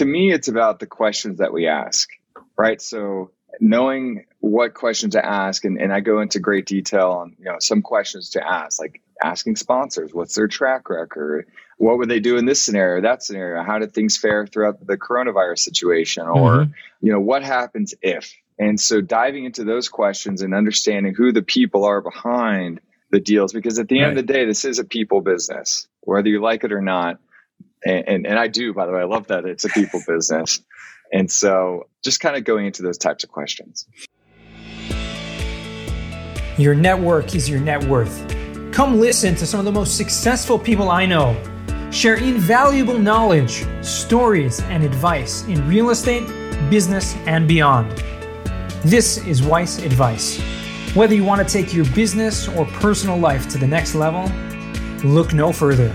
to me, it's about the questions that we ask, right? So knowing what questions to ask, and, and I go into great detail on you know some questions to ask, like asking sponsors, what's their track record? What would they do in this scenario, that scenario? How did things fare throughout the coronavirus situation? Or, mm-hmm. you know, what happens if? And so diving into those questions and understanding who the people are behind the deals, because at the right. end of the day, this is a people business, whether you like it or not. And, and, and I do, by the way, I love that it's a people business. And so just kind of going into those types of questions. Your network is your net worth. Come listen to some of the most successful people I know share invaluable knowledge, stories, and advice in real estate, business, and beyond. This is Weiss Advice. Whether you want to take your business or personal life to the next level, look no further.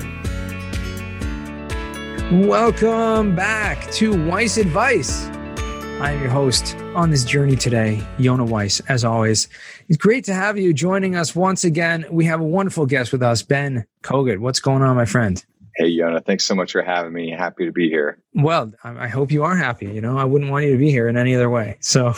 Welcome back to Weiss Advice. I am your host on this journey today, Yona Weiss, as always. It's great to have you joining us once again. We have a wonderful guest with us, Ben Kogut. What's going on, my friend? Hey, Yona, thanks so much for having me. Happy to be here. Well, I hope you are happy. You know, I wouldn't want you to be here in any other way. So,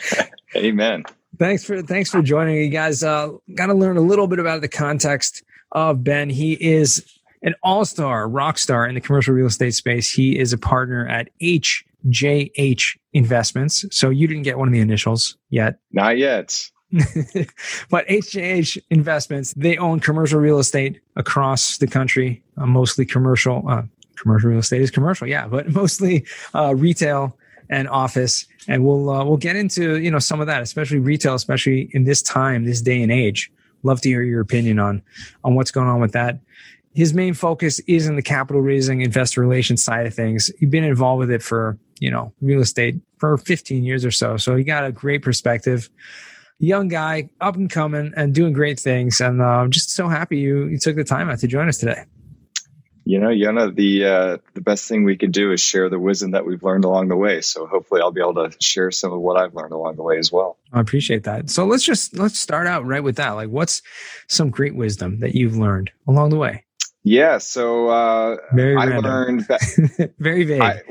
amen. Thanks for thanks for joining me, guys. Uh, Got to learn a little bit about the context of Ben. He is an all star, rock star in the commercial real estate space. He is a partner at HJH Investments. So you didn't get one of the initials yet. Not yet. but HJH Investments, they own commercial real estate across the country, uh, mostly commercial. Uh, commercial real estate is commercial, yeah, but mostly uh, retail and office. And we'll uh, we'll get into you know some of that, especially retail, especially in this time, this day and age. Love to hear your opinion on on what's going on with that his main focus is in the capital raising investor relations side of things. He's been involved with it for, you know, real estate for 15 years or so. So he got a great perspective. Young guy, up and coming and doing great things. And uh, I'm just so happy you, you took the time out to join us today. You know, Yona, the uh, the best thing we can do is share the wisdom that we've learned along the way. So hopefully, I'll be able to share some of what I've learned along the way as well. I appreciate that. So let's just let's start out right with that. Like, what's some great wisdom that you've learned along the way? Yeah. So uh, very I learned that very vague. I,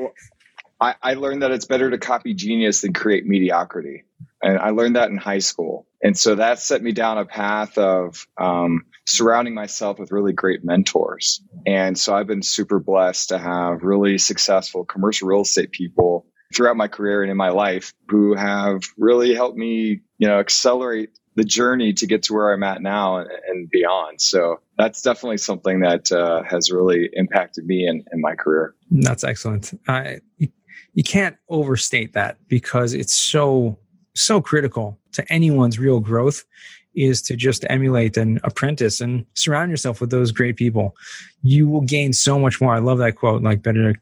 I, I learned that it's better to copy genius than create mediocrity, and I learned that in high school. And so that set me down a path of um, surrounding myself with really great mentors. And so I've been super blessed to have really successful commercial real estate people throughout my career and in my life who have really helped me, you know, accelerate the journey to get to where I'm at now and, beyond. So that's definitely something that uh, has really impacted me in, in my career. That's excellent. You, you can't overstate that because it's so so critical to anyone's real growth is to just emulate and apprentice and surround yourself with those great people. You will gain so much more. I love that quote. Like better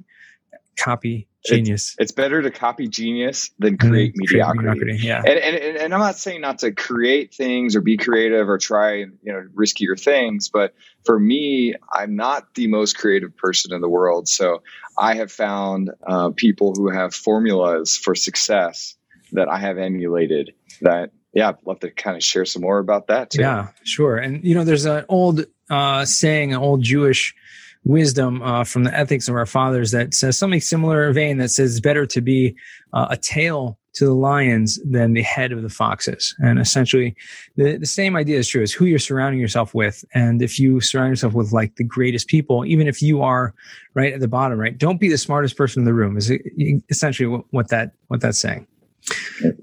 copy genius. It's, it's, better to copy genius than create, mediocrity. mediocrity. Yeah. And, and, and I'm not saying not to create things or be creative or try you know riskier things, but for me, I'm not the most creative person in the world. So I have found uh, people who have formulas for success that I have emulated. That yeah, I'd love to kind of share some more about that too. Yeah, sure. And you know, there's an old uh, saying, an old Jewish wisdom uh, from the ethics of our fathers that says something similar vein that says better to be uh, a tail to the lions than the head of the foxes. And essentially, the, the same idea is true: is who you're surrounding yourself with. And if you surround yourself with like the greatest people, even if you are right at the bottom, right, don't be the smartest person in the room. Is essentially what, what that what that's saying.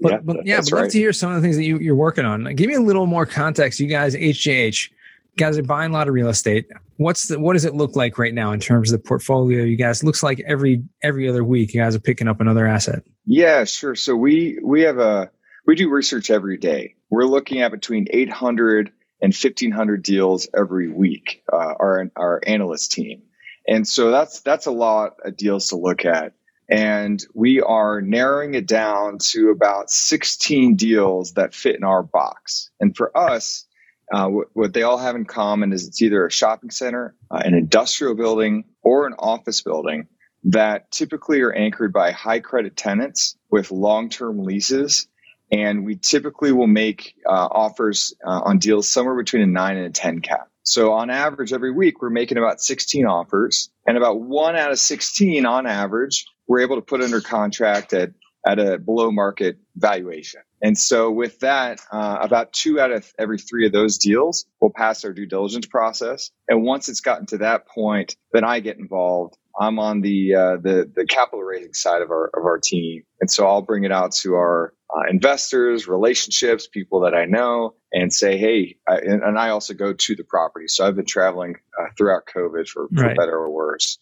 But yeah, but yeah, I'd love to hear some of the things that you, you're working on. Give me a little more context. You guys, HJH, guys are buying a lot of real estate. What's the what does it look like right now in terms of the portfolio? You guys looks like every every other week you guys are picking up another asset. Yeah, sure. So we we have a we do research every day. We're looking at between 800 and 1500 deals every week. Uh, our our analyst team, and so that's that's a lot of deals to look at. And we are narrowing it down to about 16 deals that fit in our box. And for us, uh, what, they all have in common is it's either a shopping center, uh, an industrial building, or an office building that typically are anchored by high credit tenants with long term leases. And we typically will make uh, offers uh, on deals somewhere between a 9 and a 10 cap. So on average, every week, we're making about 16 offers, and about one out of 16 on average we're able to put under contract at at a below market valuation. And so with that, uh, about two out of every three of those deals will pass our due diligence process. And once it's gotten to that point, then I get involved. I'm on the uh, the the capital raising side of our of our team, and so I'll bring it out to our uh, investors, relationships, people that I know, and say, hey, I, and, and, I also go to the property. So I've been traveling uh, throughout COVID for, for right. better or worse.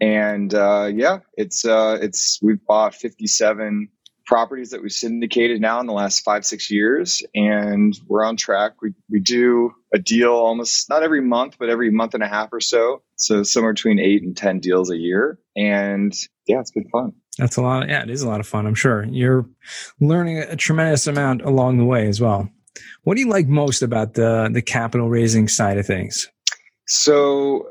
And uh, yeah, it's uh, it's we've bought 57 properties that we've syndicated now in the last five six years, and we're on track. We we do a deal almost not every month, but every month and a half or so. So somewhere between eight and ten deals a year, and yeah, it's been fun. That's a lot. Of, yeah, it is a lot of fun. I'm sure you're learning a tremendous amount along the way as well. What do you like most about the the capital raising side of things? So,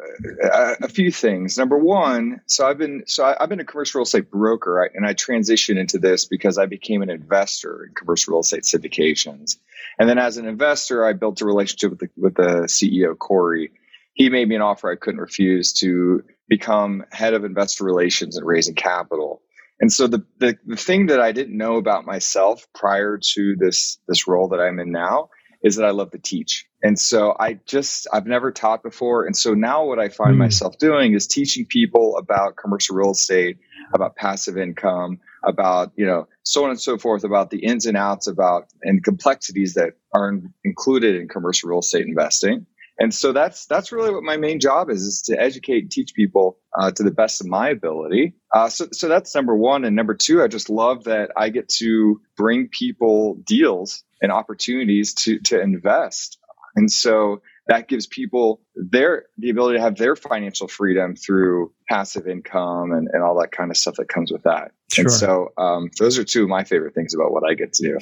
uh, a few things. Number one, so I've been so I, have been a commercial real estate broker, and I transitioned into this because I became an investor in commercial real estate syndications. And then, as an investor, I built a relationship with the, with the CEO Corey. He made me an offer I couldn't refuse to become head of investor relations and raising capital. And so the, the, the thing that I didn't know about myself prior to this this role that I'm in now is that I love to teach. And so I just, I've never taught before. And so now what I find mm. myself doing is teaching people about commercial real estate, about passive income, about, you know, so on and so forth, about the ins and outs about and complexities that are in, included in commercial real estate investing. And so that's that's really what my main job is: is to educate and teach people uh, to the best of my ability. Uh, so so that's number one, and number two, I just love that I get to bring people deals and opportunities to to invest. And so that gives people their the ability to have their financial freedom through passive income and, and all that kind of stuff that comes with that. Sure. And so um, those are two of my favorite things about what I get to do.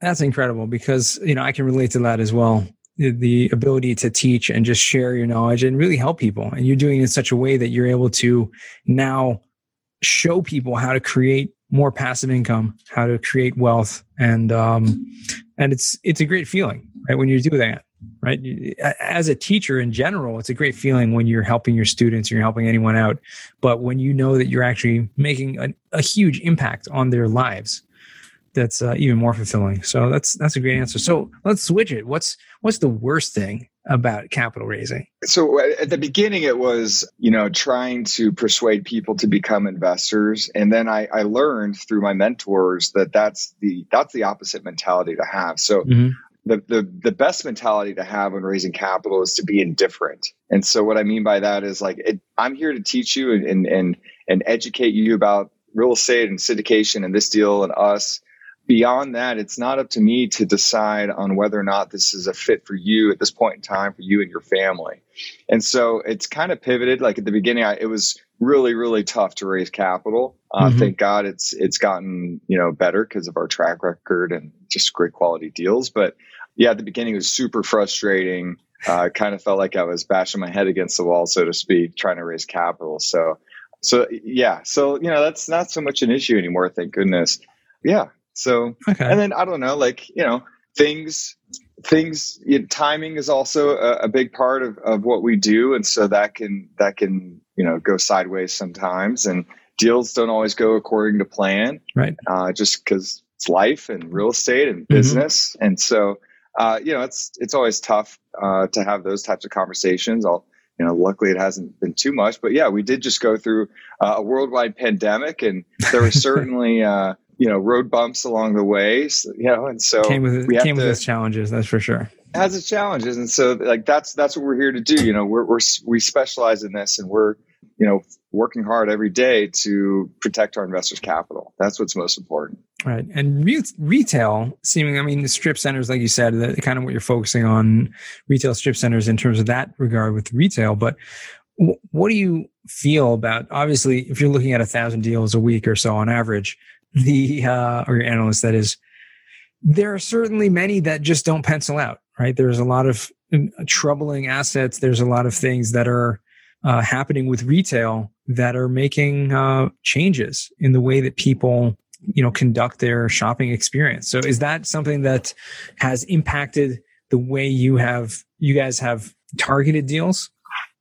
That's incredible because you know I can relate to that as well. The, the ability to teach and just share your knowledge and really help people, and you're doing it in such a way that you're able to now show people how to create more passive income, how to create wealth, and um, and it's it's a great feeling, right? When you do that, right? As a teacher in general, it's a great feeling when you're helping your students, you're helping anyone out. But when you know that you're actually making a, a huge impact on their lives, that's uh, even more fulfilling. So that's that's a great answer. So let's switch it. What's what's the worst thing about capital raising? So at the beginning, it was you know trying to persuade people to become investors, and then I, I learned through my mentors that that's the that's the opposite mentality to have. So. Mm-hmm. The, the the best mentality to have when raising capital is to be indifferent. And so what I mean by that is like it, I'm here to teach you and, and and educate you about real estate and syndication and this deal and us beyond that, it's not up to me to decide on whether or not this is a fit for you at this point in time for you and your family. And so it's kind of pivoted. Like at the beginning, I, it was really, really tough to raise capital. Uh, mm-hmm. Thank God it's it's gotten you know better because of our track record and just great quality deals. But yeah, at the beginning it was super frustrating. Uh, kind of felt like I was bashing my head against the wall, so to speak, trying to raise capital. So, so yeah, so you know that's not so much an issue anymore. Thank goodness. Yeah, so, okay. and then I don't know, like, you know, things, things, you know, timing is also a, a, big part of, of what we do. And so that can, that can, you know, go sideways sometimes and deals don't always go according to plan. Right. Uh, just cause it's life and real estate and mm-hmm. business. Mm-hmm. And so, uh, you know, it's, it's always tough, uh, to have those types of conversations. I'll, you know, luckily it hasn't been too much, but yeah, we did just go through uh, a worldwide pandemic and there were certainly, uh, you know road bumps along the way so, you know and so came with we came with its challenges that's for sure it has its challenges and so like that's that's what we're here to do you know we're, we're we specialize in this and we're you know working hard every day to protect our investors capital. That's what's most important. Right. And re- retail seeming i mean the strip centers like you said the, kind of what you're focusing on retail strip centers in terms of that regard with retail. But w- what do you feel about obviously if you're looking at a thousand deals a week or so on average the uh, or your analyst that is there are certainly many that just don't pencil out right? There's a lot of uh, troubling assets. There's a lot of things that are uh, happening with retail that are making uh, changes in the way that people you know conduct their shopping experience so is that something that has impacted the way you have you guys have targeted deals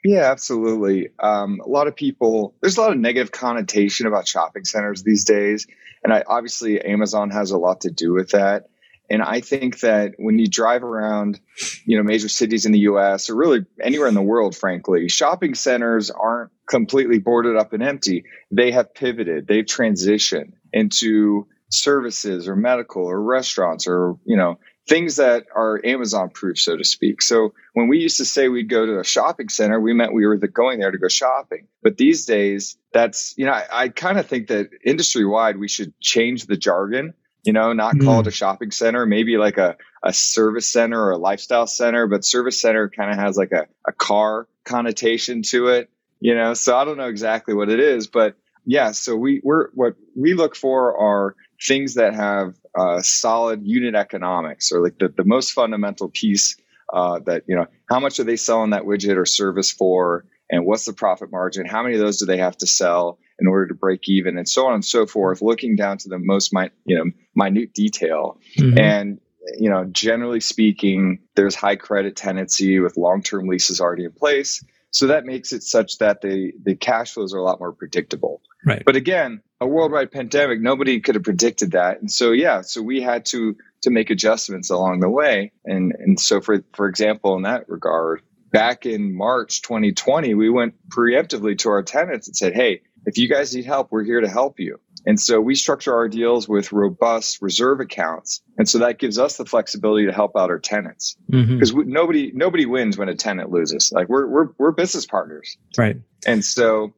Yeah, absolutely. Um, a lot of people, there's a lot of negative connotation about shopping centers these days. And I, obviously, Amazon has a lot to do with that. And I think that when you drive around, you know, major cities in the US or really anywhere in the world, frankly, shopping centers aren't completely boarded up and empty. They have pivoted, they've transitioned into services or medical or restaurants or, you know, things that are Amazon proof, so to speak. So when we used to say we'd go to a shopping center, we meant we were going there to go shopping. But these days, that's, you know, I, I kind of think that industry wide, we should change the jargon, you know, not mm. call it a shopping center, maybe like a, a service center or a lifestyle center, but service center kind of has like a, a car connotation to it, you know, so I don't know exactly what it is, but yeah, so we, we're, what we look for are things that have uh, solid unit economics or like the, the most fundamental piece uh, that you know how much are they selling that widget or service for and what's the profit margin? How many of those do they have to sell in order to break even and so on and so forth looking down to the most mi- you know minute detail mm-hmm. and you know generally speaking there's high credit tenancy with long-term leases already in place so that makes it such that the the cash flows are a lot more predictable right but again a worldwide pandemic, nobody could have predicted that. And so, yeah, so we had to to make adjustments along the way. And and so, for for example, in that regard, back in March 2020, we went preemptively to our tenants and said, "Hey, if you guys need help, we're here to help you." And so we structure our deals with robust reserve accounts, and so that gives us the flexibility to help out our tenants because mm-hmm. nobody nobody wins when a tenant loses. Like we're we're we're business partners, right? And so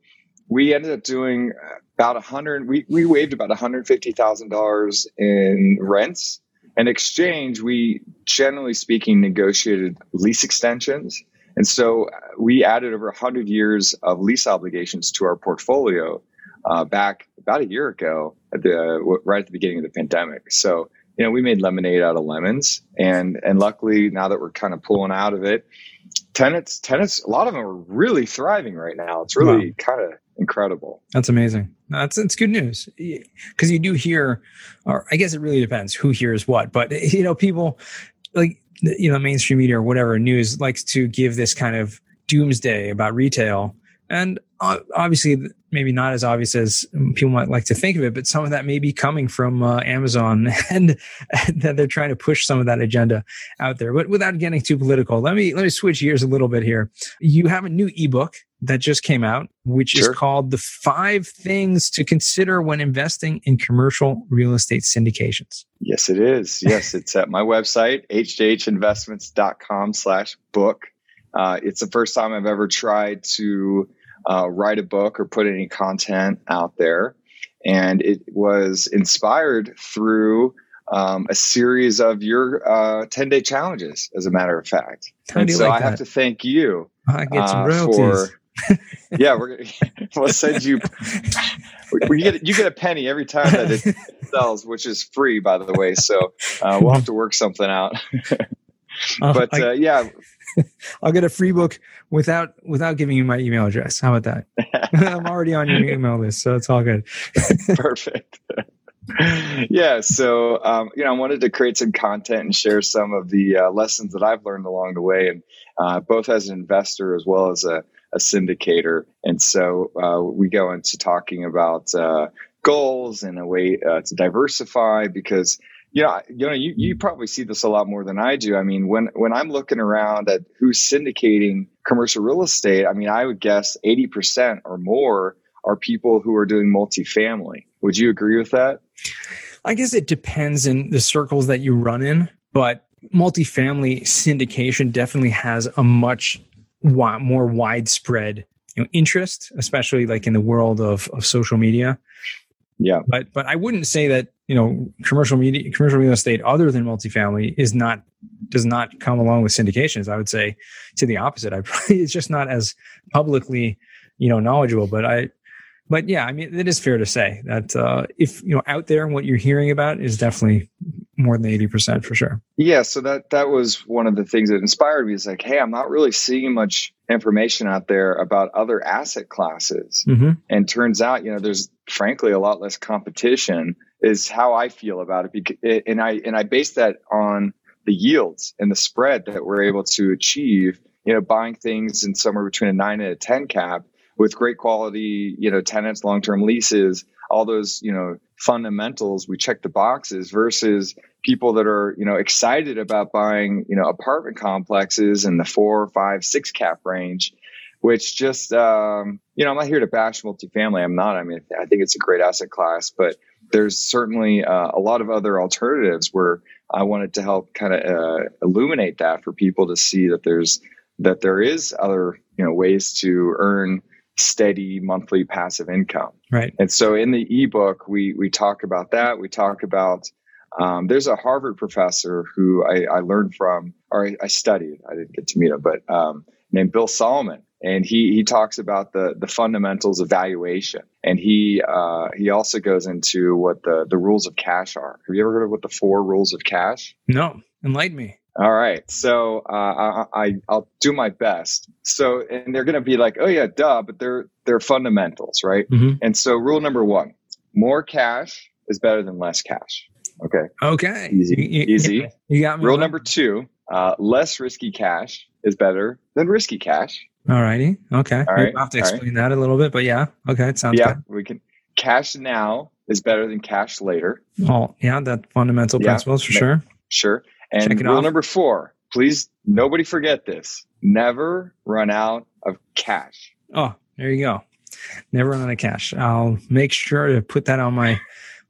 we ended up doing about a hundred. We we waived about one hundred fifty thousand dollars in rents. In exchange, we generally speaking negotiated lease extensions, and so uh, we added over hundred years of lease obligations to our portfolio uh, back about a year ago, at the right at the beginning of the pandemic. So you know we made lemonade out of lemons, and and luckily now that we're kind of pulling out of it, tenants tenants a lot of them are really thriving right now. It's really wow. kind of incredible. That's amazing. That's it's good news because you do hear, or I guess it really depends who hears what, but you know, people like you know mainstream media or whatever news likes to give this kind of doomsday about retail, and obviously maybe not as obvious as people might like to think of it, but some of that may be coming from uh, Amazon and, and, that they're trying to push some of that agenda out there. But without getting too political, let me let me switch gears a little bit here. You have a new ebook that just came out, which sure. is called "The Five Things to Consider When Investing in Commercial Real Estate Syndications." Yes, it is. Yes, it's at my website hjhinvestments.com/book. Uh, it's the first time I've ever tried to uh, write a book or put any content out there. And it was inspired through um, a series of your uh, 10 day challenges, as a matter of fact. How and so like I that? have to thank you. I get some uh. For, yeah, we're gonna, we'll send you. We get you get a penny every time that it sells, which is free, by the way. So uh, we'll have to work something out. But uh, yeah, I'll get a free book without without giving you my email address. How about that? I'm already on your email list, so it's all good. Perfect. yeah, so um, you know, I wanted to create some content and share some of the uh, lessons that I've learned along the way, and uh, both as an investor as well as a, a syndicator. And so uh, we go into talking about uh, goals and a way uh, to diversify because you know, you know, you, you probably see this a lot more than I do. I mean, when when I'm looking around at who's syndicating commercial real estate, I mean, I would guess 80% or more are people who are doing multifamily. Would you agree with that? I guess it depends in the circles that you run in, but multifamily syndication definitely has a much more widespread you know, interest, especially like in the world of, of social media. Yeah. But but I wouldn't say that, you know, commercial media commercial real estate other than multifamily is not does not come along with syndications. I would say to the opposite. I probably it's just not as publicly, you know, knowledgeable. But I but yeah, I mean, it is fair to say that uh, if you know out there, what you're hearing about is definitely more than eighty percent for sure. Yeah, so that that was one of the things that inspired me. Is like, hey, I'm not really seeing much information out there about other asset classes, mm-hmm. and turns out, you know, there's frankly a lot less competition. Is how I feel about it, and I and I base that on the yields and the spread that we're able to achieve you know, buying things in somewhere between a nine and a 10 cap with great quality, you know, tenants, long term leases, all those, you know, fundamentals, we check the boxes versus people that are, you know, excited about buying, you know, apartment complexes in the four, five, six cap range, which just, um, you know, I'm not here to bash multifamily. I'm not. I mean, I think it's a great asset class, but there's certainly uh, a lot of other alternatives where I wanted to help kind of uh, illuminate that for people to see that there's that there is other you know ways to earn steady monthly passive income. Right. And so in the ebook, we we talk about that. We talk about um, there's a Harvard professor who I, I learned from, or I, I, studied. I didn't get to meet him, but um, named Bill Sahlman, and he he talks about the the fundamentals of valuation, and he uh, he also goes into what the the rules of cash are. Have you ever heard of what the four rules of cash? No, enlighten me. All right. So uh, I, I'll do my best. So, and they're going to be like, oh yeah, duh, but they're, they're fundamentals, right? Mm-hmm. And so rule number one, more cash is better than less cash. Okay. Okay. Easy. You, easy. You got me. Rule number two, uh, less risky cash is better than risky cash. All righty. Okay. All right. We'll have to explain right. that a little bit, but yeah. Okay. It sounds yeah, good. we can. Cash now is better than cash later. Oh, yeah. That fundamental yeah, principles for sure. Sure. And rule off. number four, please, nobody forget this. Never run out of cash. Oh, there you go. Never run out of cash. I'll make sure to put that on my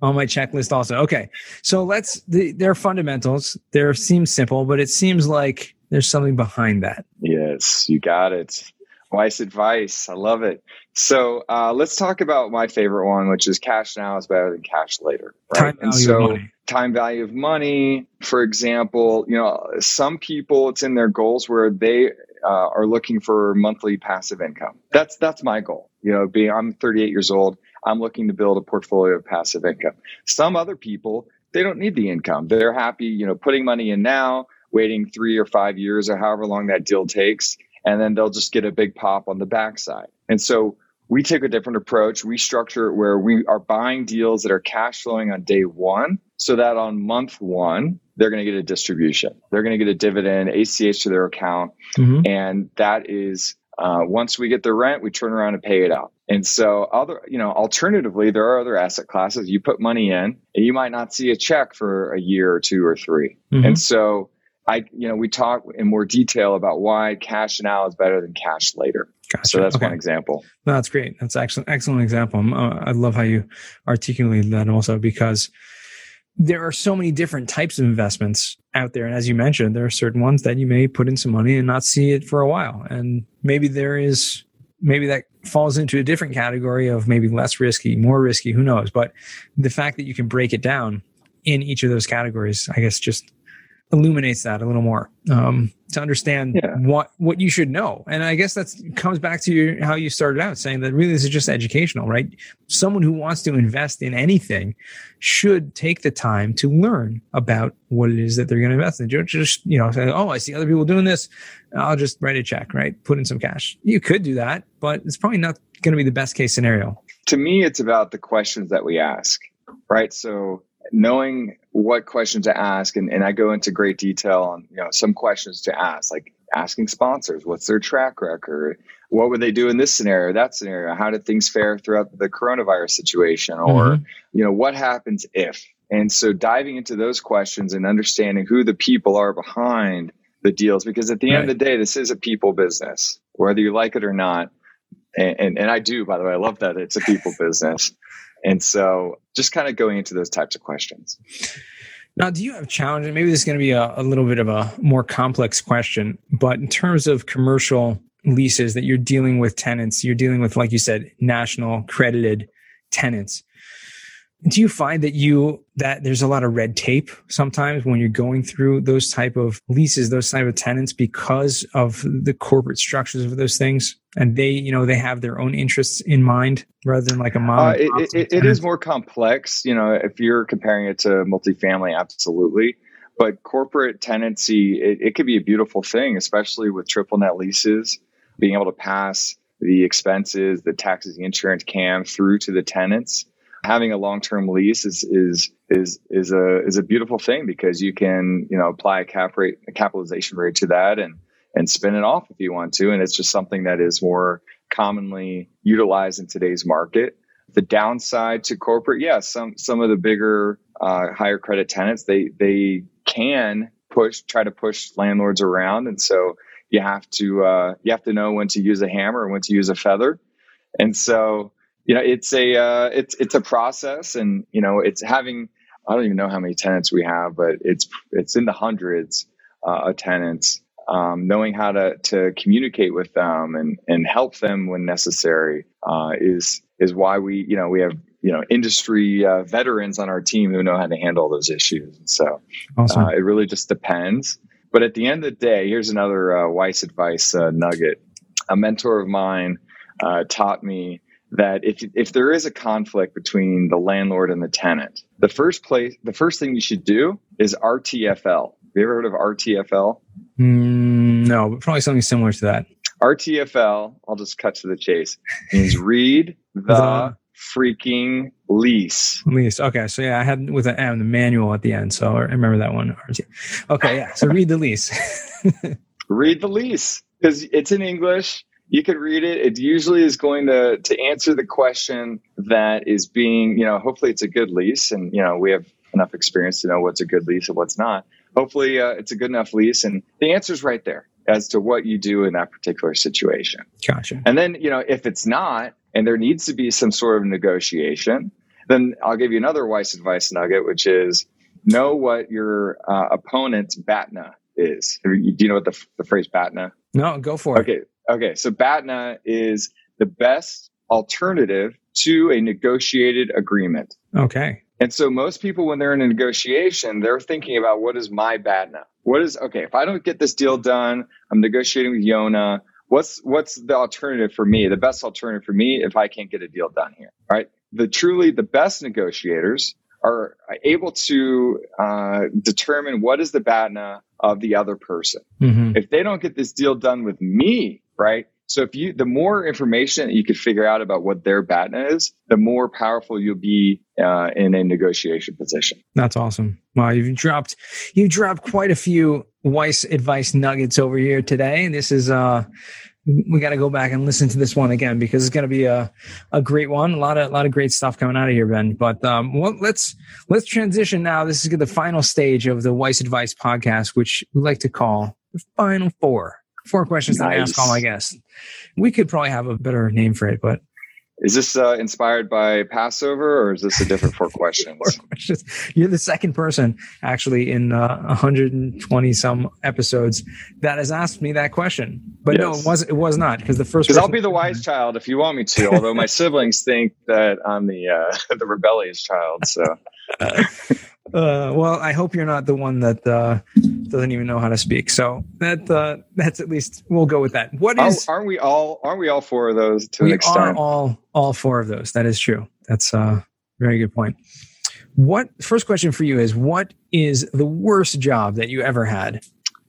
on my checklist also. Okay. So let's the, they're fundamentals. They seem simple, but it seems like there's something behind that. Yes, you got it. Wise advice. I love it. So uh, let's talk about my favorite one, which is cash now is better than cash later. Right? Time value and so, money. Time value of money, for example, you know, some people it's in their goals where they uh, are looking for monthly passive income. That's that's my goal. You know, being I'm 38 years old, I'm looking to build a portfolio of passive income. Some other people they don't need the income. They're happy, you know, putting money in now, waiting three or five years or however long that deal takes, and then they'll just get a big pop on the backside. And so we take a different approach. We structure it where we are buying deals that are cash flowing on day one so that on month one, they're going to get a distribution. They're going to get a dividend, ACH to their account. Mm-hmm. And that is, uh, once we get the rent, we turn around and pay it out. And so other, you know, alternatively, there are other asset classes. You put money in and you might not see a check for a year or two or 3 mm-hmm. And so I, you know, we talk in more detail about why cash now is better than cash later. Gotcha. So that's okay. one example. No, that's great. That's excellent, excellent example. Uh, I love how you articulate that also because there are so many different types of investments out there. And as you mentioned, there are certain ones that you may put in some money and not see it for a while. And maybe there is, maybe that falls into a different category of maybe less risky, more risky, who knows? But the fact that you can break it down in each of those categories, I guess just illuminates that a little more um, to understand yeah. what what you should know. And I guess that comes back to your, how you started out saying that really this is just educational, right? Someone who wants to invest in anything should take the time to learn about what it is that they're going to invest in. Don't just you know, say, oh, I see other people doing this. I'll just write a check, right? Put in some cash. You could do that, but it's probably not going to be the best case scenario. To me, it's about the questions that we ask, right? So knowing what questions to ask and, and i go into great detail on you know some questions to ask like asking sponsors what's their track record? What would they do in this scenario that scenario? How did things fare throughout the coronavirus situation? Or mm-hmm. you know what happens if? And so diving into those questions and understanding who the people are behind the deals because at the right. end of the day this is a people business whether you like it or not. And, and, and i do by the way i love that it's a people business and so just kind of going into those types of questions. Now, do you have challenges? Maybe this is going to be a, a little bit of a more complex question, but in terms of commercial leases that you're dealing with tenants, you're dealing with, like you said, national credited tenants do you find that you that there's a lot of red tape sometimes when you're going through those type of leases those type of tenants because of the corporate structures of those things? And they you know they have their own interests in mind rather than like a mom uh, it, it, it is more complex you know if you're comparing it to multifamily absolutely. But corporate tenancy it, it could be a beautiful thing especially with triple net leases being able to pass the expenses the taxes the insurance CAM through to the tenants having a long-term lease is is is is a is a beautiful thing because you can you know apply a cap rate a capitalization rate to that and and spin it off if you want to. And it's just something that is more commonly utilized in today's market. The downside to corporate, yes, yeah, some some of the bigger, uh, higher credit tenants they they can push try to push landlords around, and so you have to uh, you have to know when to use a hammer and when to use a feather. And so you know it's a uh, it's it's a process, and you know it's having I don't even know how many tenants we have, but it's it's in the hundreds uh, of tenants um, knowing how to to communicate with them and and help them when necessary uh, is is why we you know we have you know industry uh, veterans on our team who know how to handle those issues. And So awesome. uh, it really just depends. But at the end of the day, here's another uh, Weiss advice uh, nugget. A mentor of mine uh, taught me that if if there is a conflict between the landlord and the tenant, the first place the first thing you should do is RTFL. Have you ever heard of RTFL? Mm, no, but probably something similar to that. RTFL, I'll just cut to the chase, means read the, the freaking lease. Lease. Okay. So yeah, I had with an M, the manual at the end. So I remember that one. Okay. Yeah. So read the lease. read the lease because it's in English. You can read it. It usually is going to, to answer the question that is being, you know, hopefully it's a good lease. And, you know, we have enough experience to know what's a good lease and what's not. Hopefully uh, it's a good enough lease. And the answer is right there as to what you do in that particular situation. Gotcha. And then, you know, if it's not, and there needs to be some sort of negotiation, then I'll give you another Weiss advice nugget, which is know what your uh, opponent's BATNA is. Do you know what the, the phrase BATNA? No, go for it. Okay. Okay. So BATNA is the best alternative to a negotiated agreement. Okay. And so most people, when they're in a negotiation, they're thinking about what is my BATNA? What is, okay, if I don't get this deal done, I'm negotiating with Yona. What's, what's the alternative for me? The best alternative for me if I can't get a deal done here, right? The truly the best negotiators are able to uh, determine what is the BATNA of the other person. Mm-hmm. If they don't get this deal done with me, right? So if you, the more information you could figure out about what their BATNA is, the more powerful you'll be uh, in a negotiation position. That's awesome. Wow, you've dropped you dropped quite a few Weiss advice nuggets over here today. This is uh we got to go back and listen to this one again because it's going to be a, a great one. A lot of a lot of great stuff coming out of here, Ben. But um, well, let's let's transition now. This is the final stage of the Weiss Advice podcast, which we like to call the final four. Four questions nice. that I ask all my guests. We could probably have a better name for it, but is this uh, inspired by Passover or is this a different four questions? four questions. You're the second person actually in uh, 120 some episodes that has asked me that question. But yes. no, it was it was not because the first. Because I'll be the wise child if you want me to. Although my siblings think that I'm the uh, the rebellious child. So. Uh, well, I hope you're not the one that uh, doesn't even know how to speak. So that uh, that's at least we'll go with that. What is? Aren't we all? Aren't we all four of those to an extent? are all all four of those. That is true. That's a very good point. What first question for you is? What is the worst job that you ever had?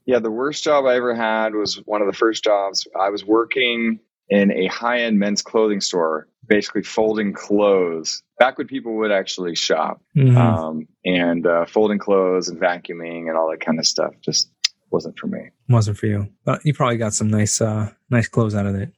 Yeah, the worst job I ever had was one of the first jobs. I was working in a high end men's clothing store, basically folding clothes back when people would actually shop mm-hmm. um, and uh, folding clothes and vacuuming and all that kind of stuff. Just wasn't for me. Wasn't for you, but you probably got some nice, uh, nice clothes out of it.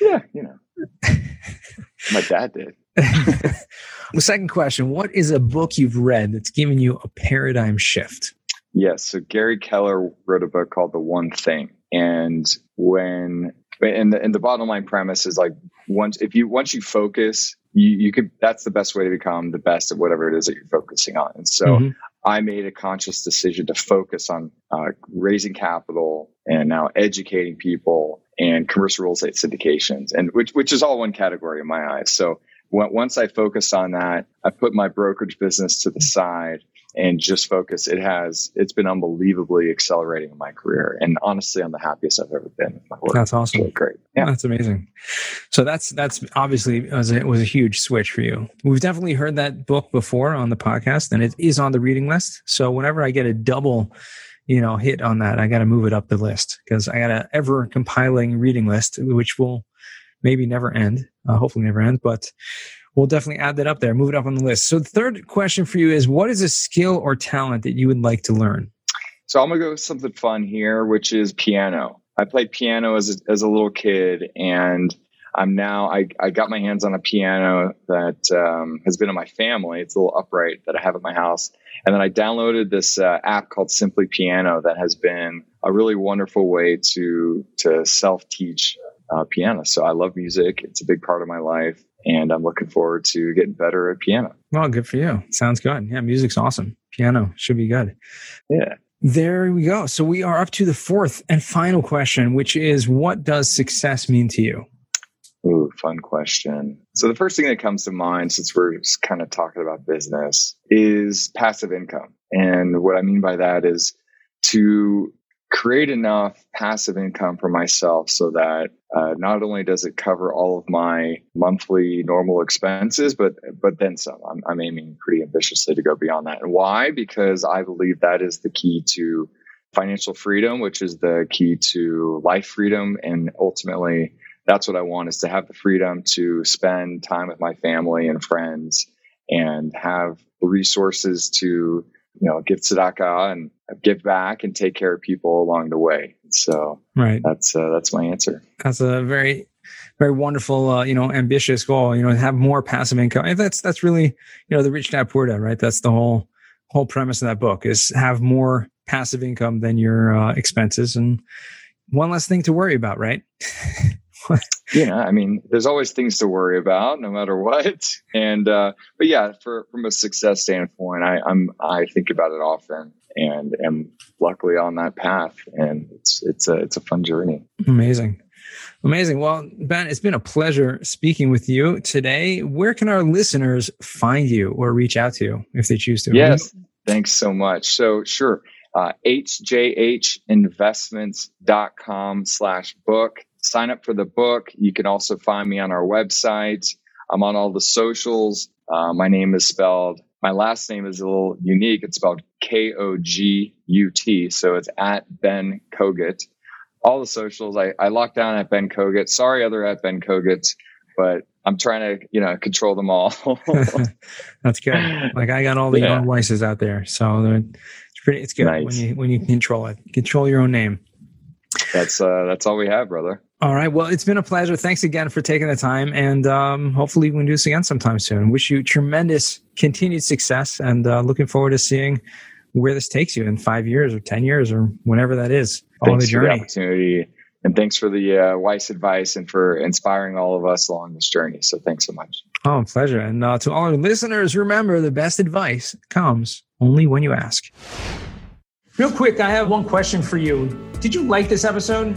Yeah, you know, my dad did. the second question: What is a book you've read that's given you a paradigm shift? Yes, so Gary Keller wrote a book called The One Thing, and when and the, and the bottom line premise is like once if you once you focus you you could that's the best way to become the best at whatever it is that you're focusing on and so mm-hmm. i made a conscious decision to focus on uh, raising capital and now educating people and commercial real estate syndications and which which is all one category in my eyes so once i focused on that i put my brokerage business to the side and just focus. It has, it's been unbelievably accelerating in my career. And honestly, I'm the happiest I've ever been with my work. That's awesome. Really great. Yeah. That's amazing. So that's, that's obviously was a, was a huge switch for you. We've definitely heard that book before on the podcast and it is on the reading list. So whenever I get a double, you know, hit on that, I got to move it up the list because I got an ever compiling reading list, which will maybe never end, uh, hopefully never end, but we'll definitely add that up there, move it up on the list. So the third question for you is what is a skill or talent that you would like to learn? So I'm gonna go with something fun here, which is piano. I played piano as a, as a little kid, and I'm now I, I got my hands on a piano that um, has been in my family. It's a little upright that I have at my house, and then I downloaded this uh, app called Simply Piano that has been a really wonderful way to to self teach uh, piano. So I love music. It's a big part of my life, and I'm looking forward to getting better at piano. Well, good for you. Sounds good. Yeah, music's awesome. Piano should be good. Yeah. There we go. So we are up to the fourth and final question, which is what does success mean to you? Ooh, fun question. So the first thing that comes to mind, since we're kind of talking about business, is passive income. And what I mean by that is to create enough passive income for myself so that uh, not only does it cover all of my monthly normal expenses, but but then some. I'm, I'm aiming pretty ambitiously to go beyond that. And why? Because I believe that is the key to financial freedom, which is the key to life freedom, and ultimately that's what I want is to have the freedom to spend time with my family and friends and have the resources to, you know, give tzedakah and give back and take care of people along the way. So right. that's, uh, that's my answer. That's a very, very wonderful, uh, you know, ambitious goal, you know, have more passive income. And that's, that's really, you know, the rich dad poor dad, right? That's the whole, whole premise of that book is have more passive income than your uh, expenses and one less thing to worry about, right? yeah, I mean, there's always things to worry about, no matter what. And uh, but yeah, for from a success standpoint, I, I'm I think about it often, and am luckily on that path, and it's it's a it's a fun journey. Amazing. Amazing. Well, Ben, it's been a pleasure speaking with you today. Where can our listeners find you or reach out to you if they choose to? Yes. Thanks so much. So, sure. Uh, hjhinvestments.com slash book sign up for the book. You can also find me on our website. I'm on all the socials. Uh, my name is spelled, my last name is a little unique. It's spelled K O G U T. So it's at Ben Kogut. All the socials, I, I locked down at Ben Kogut. Sorry, other at Ben Kogut, but I'm trying to, you know, control them all. That's good. Like I got all the yeah. young voices out there. So it's pretty, it's good nice. when you, when you control it, control your own name. That's, uh, that's all we have, brother. All right. Well, it's been a pleasure. Thanks again for taking the time. And um, hopefully, we can do this again sometime soon. Wish you tremendous continued success and uh, looking forward to seeing where this takes you in five years or 10 years or whenever that is on the journey. the opportunity. And thanks for the uh, wise advice and for inspiring all of us along this journey. So thanks so much. Oh, pleasure. And uh, to all our listeners, remember the best advice comes only when you ask. Real quick, I have one question for you. Did you like this episode?